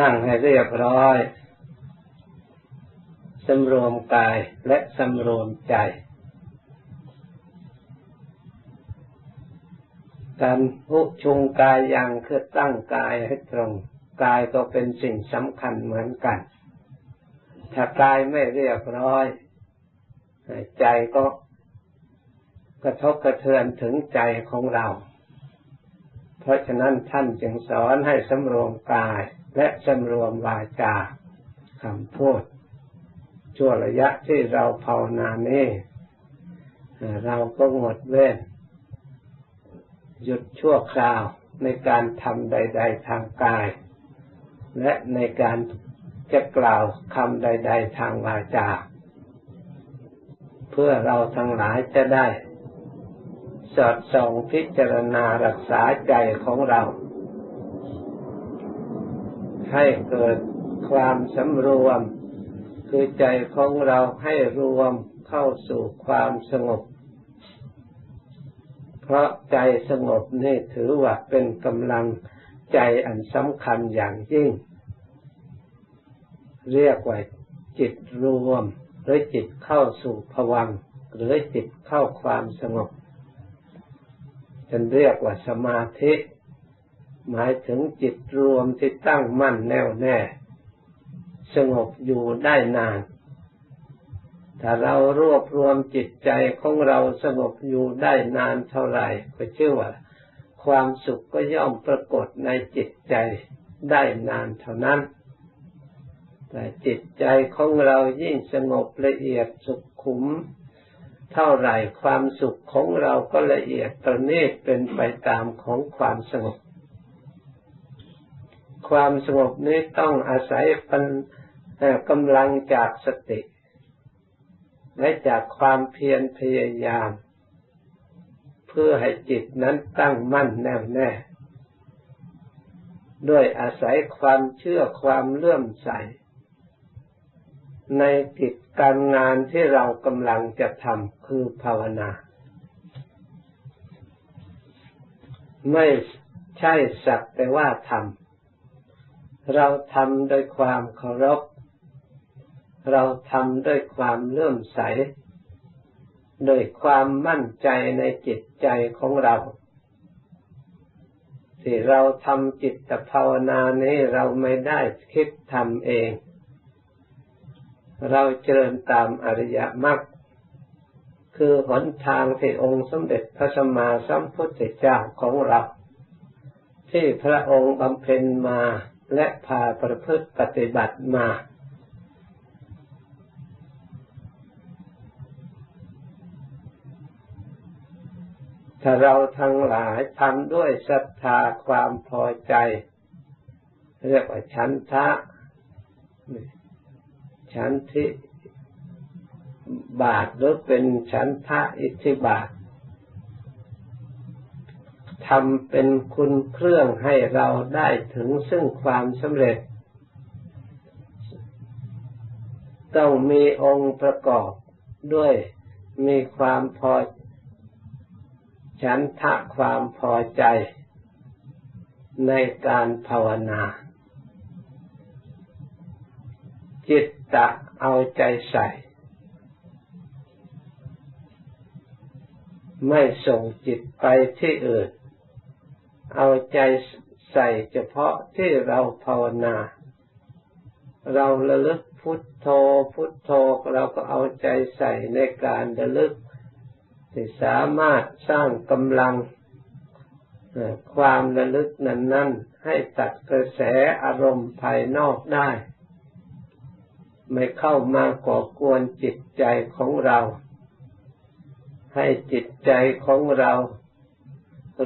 นั่งให้เรียบร้อยสำรวมกายและสำรวมใจ การพุชุงกายอย่างคือตั้งกายให้ตรง กายก็เป็นสิ่งสำคัญเหมือนกัน ถ้ากายไม่เรียบร้อย ใจก็กระทบกระเทือนถึงใจของเรา เพราะฉะนั้นท่านจึงสอนให้สำรวมกาย และสำรวมวาจาคำพูดช่วระยะที่เราภาวนานี้เราก็งดเว้น หยุดชั่วคราวในการทำใด ๆ ทางกาย และในการจะกล่าวคำใด ๆ ทางวาจา เพื่อเราทั้งหลายจะได้ สอดส่องพิจารณารักษาใจของเรา ให้เกิดความสำรวม คือใจของเราให้รวมเข้าสู่ความสงบ เพราะใจสงบนี่ถือว่าเป็นกำลังใจอันสำคัญอย่างยิ่ง เรียกว่าจิตรวม หรือจิตเข้าสู่ภวังหรือจิตเข้าความสงบจนเรียกว่าสมาธิ หมายถึงจิตรวมที่ตั้งมั่นแน่วแน่ สงบอยู่ได้นาน ถ้าเรารวบรวมจิตใจของเราสงบอยู่ได้นานเท่าไหร่ก็เชื่อว่า ความสุขก็ย่อมปรากฏในจิตใจได้นานเท่านั้นแต่จิตใจของเรายิ่งสงบละเอียดสุขขุม เท่าไหร่ความสุขของเราก็ละเอียดประณีตเป็นไปตามของความสงบ ความสงบนี้ต้องอาศัยปัญกำลังจากสติ และจากความเพียรพยายาม เพื่อให้จิตนั้นตั้งมั่นแน่วแน่ด้วยอาศัยความเชื่อความเลื่อมใส ในกิจการงานที่เรากำลังจะทำคือภาวนา ไม่ใช่สักแต่ว่าทำ เราทำโดยความเคารพ เราทำด้วยความเลื่อมใส โดยความมั่นใจในจิตใจของเรา ที่เราทำจิตภาวนานี้เราไม่ได้คิดทำเอง เราเจริญตามอริยมรรคคือหนทางที่องค์สมเด็จพระสัมมาสัมพุทธเจ้าของเรา ที่พระองค์บำเพ็ญมา และพาประพฤติปฏิบัติมา ถ้าเราทั้งหลายทำด้วยศรัทธาความพอใจ เรียกว่าฉันทะ ฉันทิบาทหรือเป็นฉันทะอิทธิบาท ทำเป็นคุณเครื่องให้เราได้ถึงซึ่งความสำเร็จ ต้องมีองค์ประกอบด้วยมีความพอ ฉันทะความพอใจในการภาวนา จิตตะเอาใจใส่ ไม่ส่งจิตไปที่อื่น เอาใจใส่เฉพาะที่เราภาวนา เราระลึกพุทโธพุทโธเราก็เอาใจใส่ในการระลึกที่สามารถสร้างกำลังความระลึกนั้นนั้นให้ตัดกระแสอารมณ์ภายนอกได้ ไม่เข้ามาก่อกวนจิตใจของเรา ให้จิตใจของเรา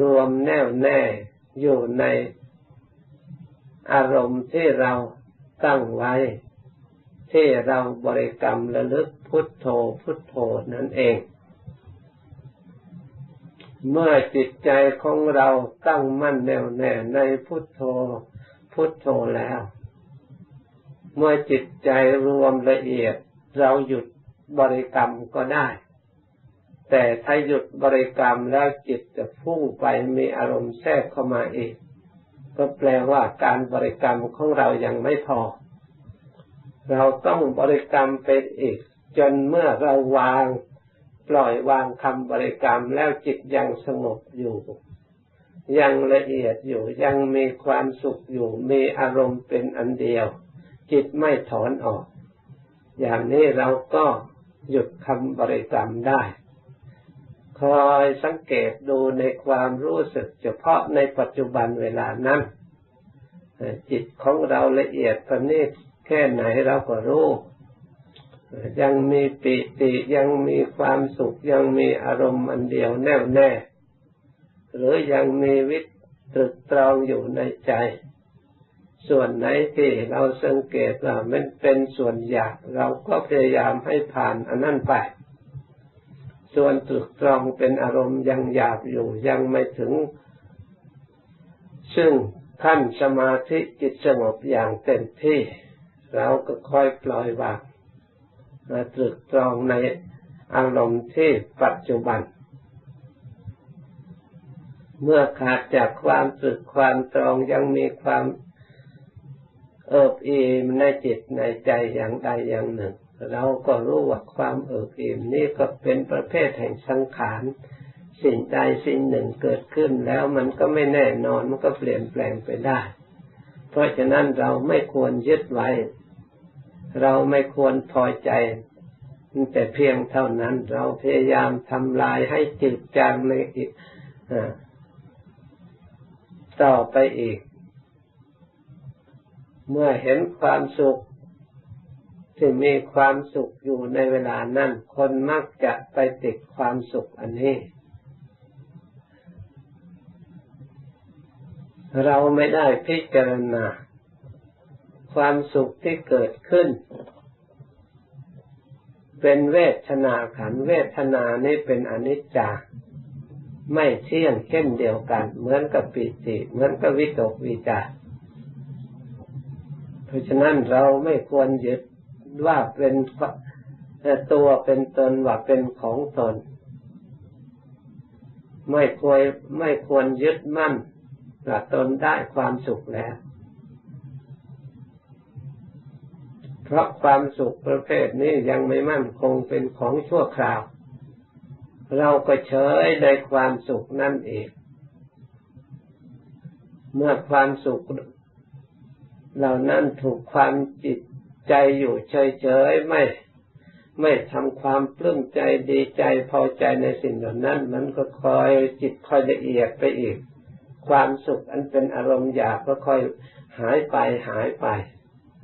รวมแน่วแน่อยู่ในอารมณ์ที่เราตั้งไว้ ที่เราบริกรรมระลึกพุทโธพุทโธนั่นเอง เมื่อจิตใจของเราตั้งมั่นแน่วแน่ในพุทโธพุทโธแล้ว เมื่อจิตใจรวมละเอียดเราหยุดบริกรรมก็ได้ แต่ถ้าหยุดบริกรรมแล้วจิตจะพุ่งไปมีอารมณ์แทรกเข้ามาอีก ก็แปลว่าการบริกรรมของเรายังไม่พอ เราต้องบริกรรมไปอีก จนเมื่อเราวาง ปล่อยวางคำบริกรรมแล้วจิตยังสงบอยู่ ยังละเอียดอยู่ยังมีความสุขอยู่ มีอารมณ์เป็นอันเดียว จิตไม่ถอนออก อย่างนี้เราก็หยุดคำบริกรรมได้ คอยสังเกตดูในความรู้สึกเฉพาะในปัจจุบันเวลานั้น จิตของเราละเอียดประณีตแค่ไหนเราก็รู้ยังมีปิติยังมีความสุขยังมีอารมณ์อันเดียวแน่วแน่ หรือยังมีวิตรึกตรองอยู่ในใจ ส่วนไหนที่เราสังเกตว่ามันเป็นส่วนหยาบเราก็พยายามให้ผ่านอันนั้นไป ส่วนตรึกตรองเป็นอารมณ์ยังหยาบอยู่ยังไม่ถึง ซึ่งขั้นสมาธิจิตสงบอย่างเต็มที่ เราก็ค่อยปล่อยวางมาตรึกตรองในอารมณ์ที่ปัจจุบัน เมื่อขาดจากความตรึกความตรองยังมีความเอิบอิ่มในจิตในใจอย่างใดอย่างหนึ่ง เราก็รู้ว่าความเอิบอิ่มนี้ก็เป็นประเภทแห่งสังขาร สิ่งใดสิ่งหนึ่งเกิดขึ้นแล้วมันก็ไม่แน่นอนมันก็เปลี่ยนแปลงไปได้ เพราะฉะนั้นเราไม่ควรยึดไว้ เราไม่ควรพอใจ แต่เพียงเท่านั้นเราพยายามทำลายให้จืดจางในอีกต่อไปอีก เมื่อเห็นความสุข ที่มีความสุขอยู่ในเวลานั้น คนมักจะไปติดความสุขอันนี้ เราไม่ได้พิจารณา ความสุขที่เกิดขึ้น เป็นเวทนาขันเวทนานี้เป็นอนิจจาไม่เที่ยงเช่นเดียวกัน เหมือนกับปิติ เหมือนกับวิตกวิจารเพราะฉะนั้นเราไม่ควรยึด ว่าเป็นตัวเป็นตนว่าเป็นของตน ไม่ควรไม่ควรยึดมั่นว่าตนได้ความสุขแล้ว เพราะความสุขประเภทนี้ยังไม่มั่นคงเป็นของชั่วคราว เราก็เฉยในความสุขนั่นเองเมื่อความสุขเหล่านั้นถูกความจิต ใจอยู่เฉยๆไม่ไม่ทำความปลื้มใจดีใจพอใจในสิ่งเหล่านั้น มันก็คอยจิตคอยละเอียดไปอีก ความสุขอันเป็นอารมณ์อยากก็ค่อยหายไปหายไป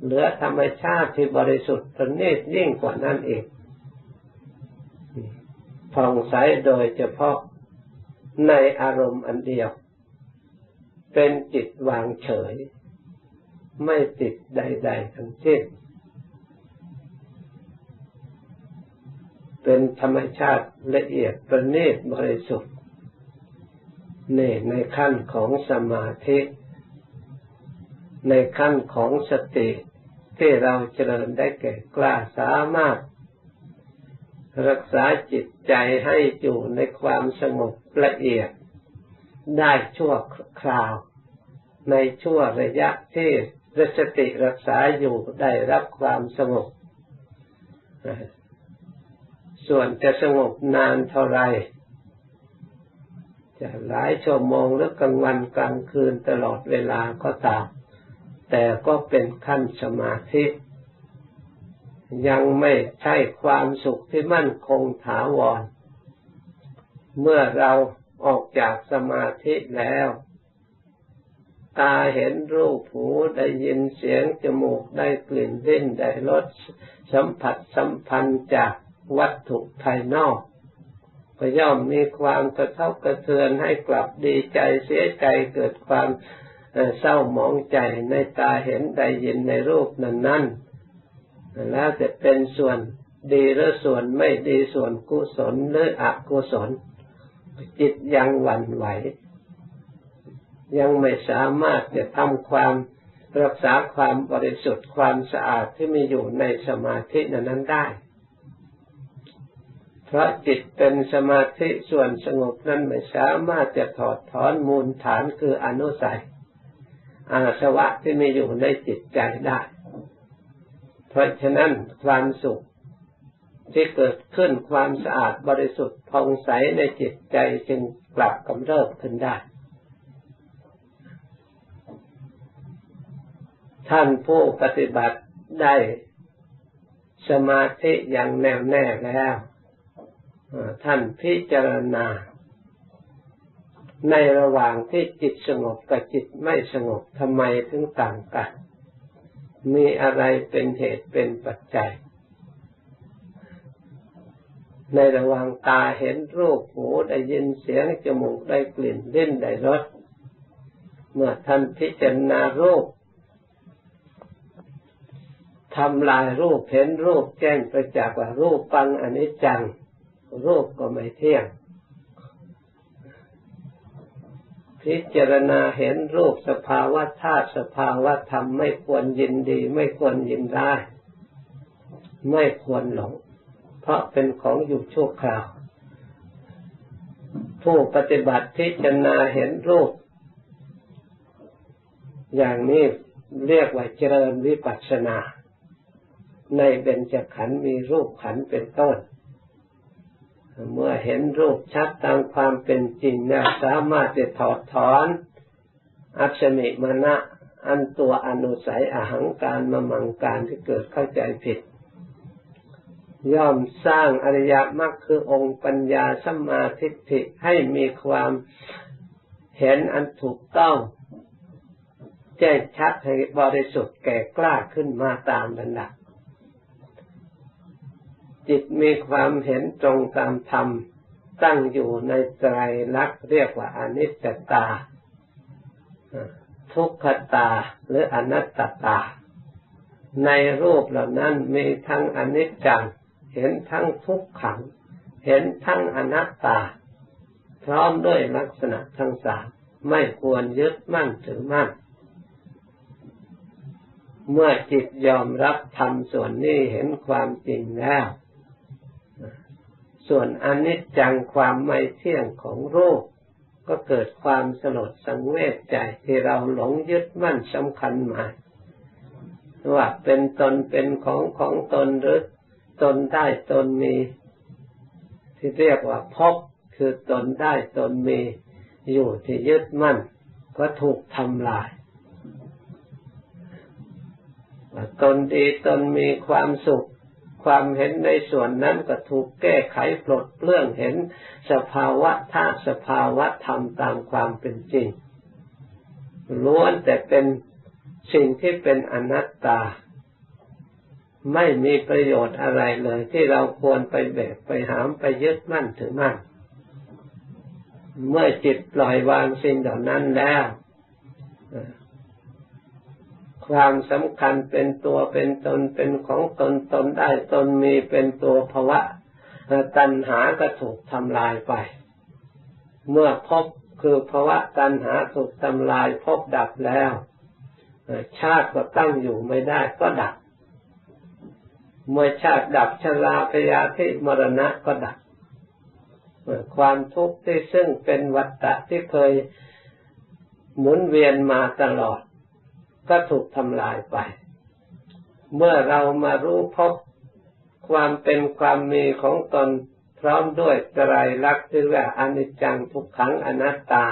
เหลือธรรมชาติที่บริสุทธิ์ประณีตยิ่งกว่านั้นเองผ่องใสโดยเฉพาะในอารมณ์อันเดียว เป็นจิตวางเฉย ไม่ติดใด ๆ ทั้งสิ้น เป็นธรรมชาติละเอียดประณีตบริสุทธิ์นี่ในขั้นของสมาธิ ในขั้นของสติที่เราเจริญได้แก่กล้าสามารถ รักษาจิตใจให้อยู่ในความสงบละเอียด ได้ชั่วคราว ในชั่วระยะที่สติรักษาอยู่ได้รับความสงบ ส่วนจะสงบนานเท่าไรจะหลายชั่วโมงหรือกลางวันกลางคืนตลอดเวลาก็ตาม แต่ก็เป็นขั้นสมาธิ ยังไม่ใช่ความสุขที่มั่นคงถาวร เมื่อเราออกจากสมาธิแล้ว ตาเห็นรูปหูได้ยินเสียงจมูกได้กลิ่นลิ้นได้รสสัมผัสสัมพันธ์จาก วัตถุภายนอกก็ย่อมมีความกระทบกระเทือนให้กลับดีใจเสียใจเกิดความเศร้าหมองใจในตาเห็นได้ยินในรูปนั้นนั่นแล้วจะเป็นส่วนดีหรือส่วนไม่ดีส่วนกุศลหรืออกุศล จิตยังหวั่นไหว ยังไม่สามารถจะทำความรักษาความบริสุทธิ์ความสะอาดที่มีอยู่ในสมาธินั้นได้ ราะจิตเป็นสมาธิส่วนสงบนั้นไม่สามารถจะถอดถอนมูลฐานคืออนุสัยอาสวะที่มีอยู่ในจิตใจได้ เพราะฉะนั้นความสุขที่เกิดขึ้นความสะอาดบริสุทธิ์ผ่องใสในจิตใจจึงกลับกำเริบขึ้นได้ ท่านผู้ปฏิบัติได้สมาธิอย่างแน่วแน่แล้ว ท่านพิจารณา ในระหว่างที่จิตสงบกับจิตไม่สงบทำไมถึงต่างกัน มีอะไรเป็นเหตุเป็นปัจจัย ในระหว่างตาเห็นรูปหูได้ยินเสียงจมูกได้กลิ่นลิ้นได้รสเมื่อท่านพิจารณารูปทำลายรูปเห็นรูปแจ้งประจักษ์ว่ารูปปังอนิจจัง รูปก็ไม่เที่ยง พิจารณาเห็นรูปสภาวะธาตุสภาวะธรรมไม่ควรยินดี ไม่ควรยินได้ ไม่ควรหลง เพราะเป็นของอยู่ชั่วคราว ผู้ปฏิบัติพิจารณาเห็นรูป อย่างนี้เรียกว่าเจริญวิปัสสนา ในเบญจขันธ์มีรูปขันธ์เป็นต้น เมื่อเห็นรูปชัดตามความเป็นจริงแล้วสามารถจะถอดถอน อัศมิมณะอันตัวอนุสัยอหังการมมังการที่เกิดเข้าใจผิด ย่อมสร้างอริยมรรคคือองค์ปัญญาสัมมาทิฏฐิให้มีความเห็นอันถูกต้องแจ้งชัดให้บริสุทธิ์แก่กล้าขึ้นมาตามระดับ จิตมีความเห็นตรงตามธรรม ตั้งอยู่ในไตรลักษณ์เรียกว่าอนิจจตา ทุกขตาหรืออนัตตตา ในรูปเหล่านั้นมีทั้งอนิจจัง เห็นทั้งทุกขัง เห็นทั้งอนัตตา พร้อมด้วยลักษณะทั้งสามไม่ควรยึดมั่นถือมั่นเมื่อจิตยอมรับธรรมส่วนนี้เห็นความจริงแล้ว ส่วนอนิจจังความไม่เที่ยงของรูป ก็เกิดความสลดสังเวชใจที่เราหลงยึดมั่นสำคัญมาว่าเป็นตนเป็นของของตนหรือตนได้ตนมี ที่เรียกว่าพบคือตนได้ตนมี อยู่ที่ยึดมั่น ก็ถูกทำลายตนดีตนมีความสุข ความเห็นในส่วนนั้นก็ถูกแก้ไขปลดเปลื้องเห็นสภาวะธาตุสภาวะธรรมตามความเป็นจริงล้วนแต่เป็นสิ่งที่เป็นอนัตตา ไม่มีประโยชน์อะไรเลย ที่เราควรไปแบกไปหามไปยึดมั่นถือมั่น เมื่อจิตปล่อยวางสิ่งเหล่านั้นแล้ว ความสำคัญเป็นตัวเป็นตนเป็นของตนตนได้ตนมีเป็นตัวภาวะตัณหาก็ถูกทำลายไป เมื่อพบคือภาวะตัณหาถูกทำลายพบดับแล้วชาติก็ตั้งอยู่ไม่ได้ก็ดับ เมื่อชาติดับชราพยาธิมรณะก็ดับความทุกข์ที่ซึ่งเป็นวัฏฏะที่เคยหมุนเวียนมาตลอด ก็ถูกทำลายไป เมื่อเรามารู้พบความเป็นความมีของตนพร้อมด้วยไตรลักษณ์ที่ว่าอนิจจังทุกขังอนัตตา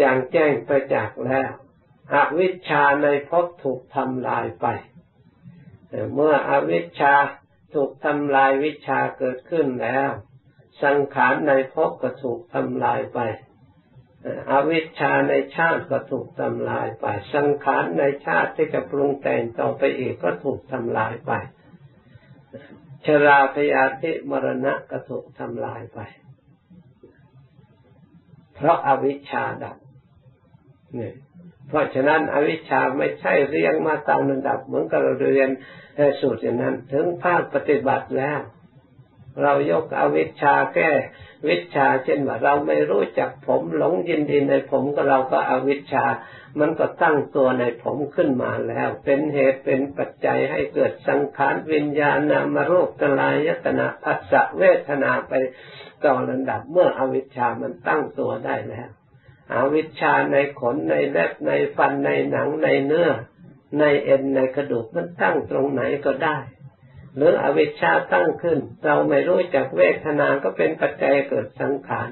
จางแจ้งประจักษ์แล้วอวิชชาในภพถูกทำลายไป เมื่ออวิชชาถูกทำลายวิชาเกิดขึ้นแล้ว สังขารในภพก็ถูกทำลายไป อวิชชาในชาติก็ถูกทำลายไป สังขารในชาติที่จะปรุงแต่งต่อไปอีกก็ถูกทำลายไป ชราพยาธิมรณะก็ถูกทำลายไป เพราะอาวิชชาดับเนี่ยเพราะฉะนั้นอวิชชาไม่ใช่เรียงมาตามระดับเหมือนกับเราเรียนสูตรอย่างนั้น ถึงภาคปฏิบัติแล้ว เรายกอวิชชาแก้วิชาเช่นว่าเราไม่รู้จักผมหลงยินดีในผมก็เราก็อวิชชา มันก็ตั้งตัวในผมขึ้นมาแล้ว เป็นเหตุเป็นปัจจัยให้เกิดสังขารวิญญาณนามรูปกลายตนาภัสสะเวทนาไปต่อระดับเมื่ออวิชชามันตั้งตัวได้แล้วอวิชชาในขนในเล็บในฟันในหนังในเนื้อ ในเอ็นในกระดูกมันตั้งตรงไหนก็ได้ หรืออวิชชาตั้งขึ้น เราไม่รู้จักเวทนา ก็เป็นปัจจัยเกิดสังขาร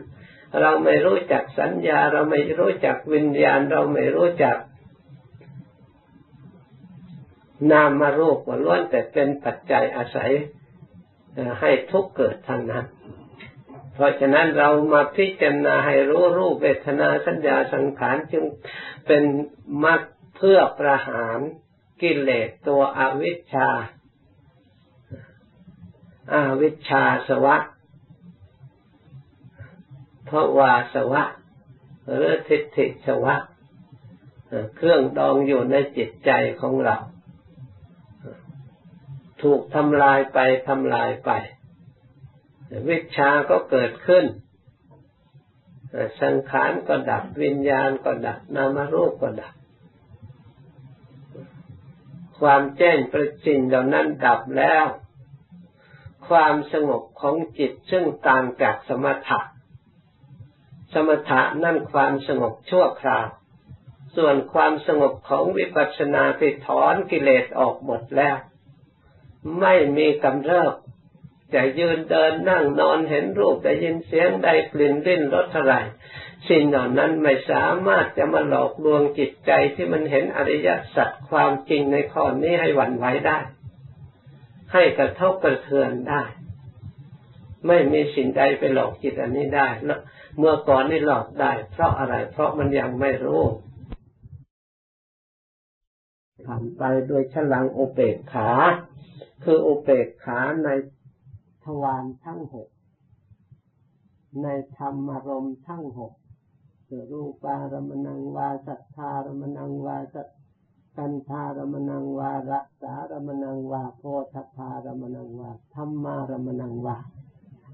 เราไม่รู้จักสัญญา เราไม่รู้จักวิญญาณ เราไม่รู้จัก นามมารูปว่าล้วนแต่เป็นปัจจัยอาศัยให้ทุกเกิดทางนั้น เพราะฉะนั้นเรามาพิจารณาให้รู้รูปเวทนาสัญญาสังขารจึงเป็นมรรคเพื่อประหารกิเลสตัวอวิชชา อาวิชชาสวะเพราะวาสวะหรือทิฏฐิสวะเครื่องดองอยู่ในจิตใจของเรา ถูกทำลายไปทำลายไป วิชาก็เกิดขึ้น สังขารก็ดับวิญญาณก็ดับนามรูปก็ดับ ความแจ้งประจินเหล่านั้นดับแล้ว ความสงบของจิตซึ่งต่างจากสมถะ สมถะนั่นความสงบชั่วคราว ส่วนความสงบของวิปัสสนาที่ถอนกิเลสออกหมดแล้ว ไม่มีกำเริบจะยืนเดินนั่งนอนเห็นรูปได้ยินเสียงได้กลิ่นริ่นรสอะไรสิ่งเหล่านั้นไม่สามารถจะมาหลอกลวงจิตใจที่มันเห็นอริยสัจความจริงในข้อนี้ให้หวั่นไหวได้ ให้กระทบกระเทือนได้ ไม่มีสิ่งใดไปหลอกจิตอันนี้ได้เมื่อก่อนนี่หลอกได้ เพราะอะไร เพราะมันยังไม่รู้ผ่านไปโดยฉลังโอเปกขา คือโอเปกขาในทวารทั้งหก ในธรรมารมทั้งหกคือรูปารมณังวาสัทธารมณังวาสั กันธารมณังวารักษารมณังวาโพธพารมณังวาธรรมารมณังวา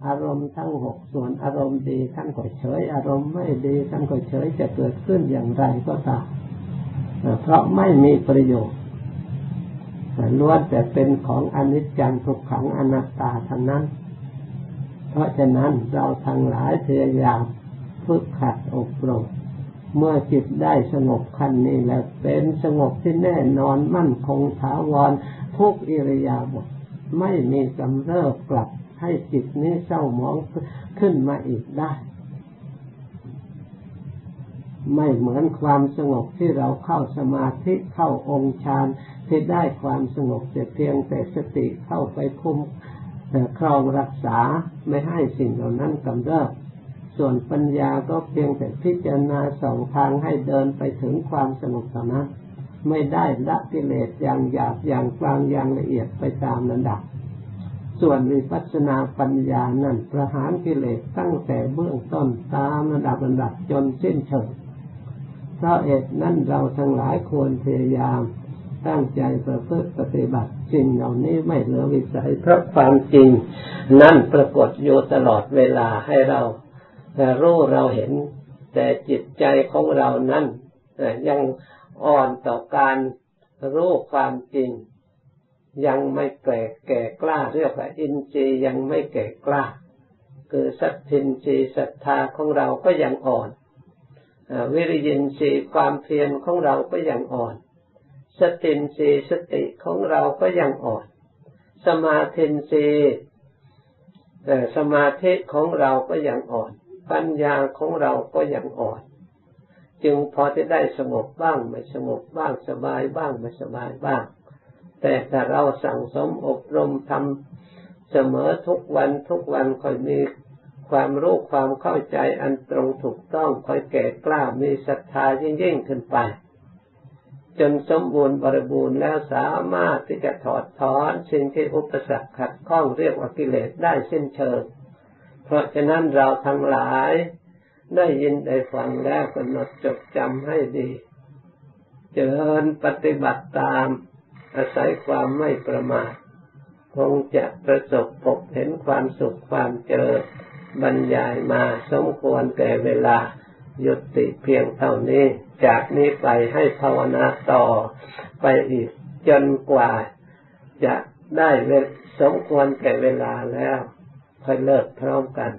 อารมณ์ทั้งหกส่วนอารมณ์ดีท่านก็เฉย อารมณ์ไม่ดีท่านก็เฉยจะเกิดขึ้นอย่างไรก็ตามเพราะไม่มีประโยชน์ล้วนแต่เป็นของอนิจจังทุกขังอนัตตาทั้งนั้น เพราะฉะนั้นเราทั้งหลายพยายามฝึกขัดอบรม เมื่อจิตได้สงบขั้นนี้แล้วเป็นสงบที่แน่นอนมั่นคงถาวรทุกอิริยาบถไม่มีกำเริบกลับให้จิตนี้เศร้าหมองขึ้นมาอีกได้ ไม่เหมือนความสงบที่เราเข้าสมาธิเข้าองค์ฌานที่ได้ความสงบแต่เพียงแต่สติเข้าไปคุมครองรักษาไม่ให้สิ่งเหล่านั้นกำเริบ ส่วนปัญญาก็เพียงแต่พิจารณาสองทางให้เดินไปถึงความสงบเท่านั้น ไม่ได้ละกิเลสอย่างหยาบอย่างกลางอย่างละเอียดไปตามระดับ ส่วนวิปัสสนาปัญญานั้นประหารกิเลสตั้งแต่เบื้องต้นตามระดับระดับจนสิ้นเชิงเพราะเหตุนั้นเราทั้งหลายควรพยายามตั้งใจประพฤติปฏิบัติสิ่งเหล่านี้ไม่เหลือวิสัยเพราะความจริง นั่นปรากฏอยู่ตลอดเวลาให้เรา รู้เราเห็น แต่จิตใจของเรานั้นยังอ่อนต่อการรู้ความจริง ยังไม่แก่แก่กล้าเรียกว่าอินทรีย์ยังไม่แก่กล้า คือสัตทินทรีย์ศรัทธาของเราก็ยังอ่อนวิริยินทรีย์ความเพียรของเราก็ยังอ่อน สตินทรีย์สติของเราก็ยังอ่อน สมาธินทรีย์สมาธิของเราก็ยังอ่อน ปัญญาของเราก็ยังอ่อน จึงพอจะได้สงบบ้างไม่สงบบ้างสบายบ้างไม่สบายบ้าง แต่ถ้าเราสั่งสมอบรมทำเสมอทุกวันทุกวันค่อยมีความรู้ความเข้าใจอันตรงถูกต้องค่อยแก่กล้ามีศรัทธายิ่งยิ่งขึ้นไป จนสมบูรณ์บริบูรณ์แล้วสามารถที่จะถอดถอนสิ่งที่อุปสรรคขัดข้องเรียกว่ากิเลสได้สิ้นเชิง ราะฉะนั้นเราทั้งหลายได้ยินได้ฟังแล้วกำหนดจดจำให้ดี เจริญปฏิบัติตาม อาศัยความไม่ประมาทคงจะประสบพบเห็นความสุขความเจริญบรรยายมาสมควรแก่เวลายุติเพียงเท่านี้ จากนี้ไปให้ภาวนาต่อไปอีกจนกว่าจะได้สมควรแก่เวลาแล้ว ค่อยเลิกพร้อมกัน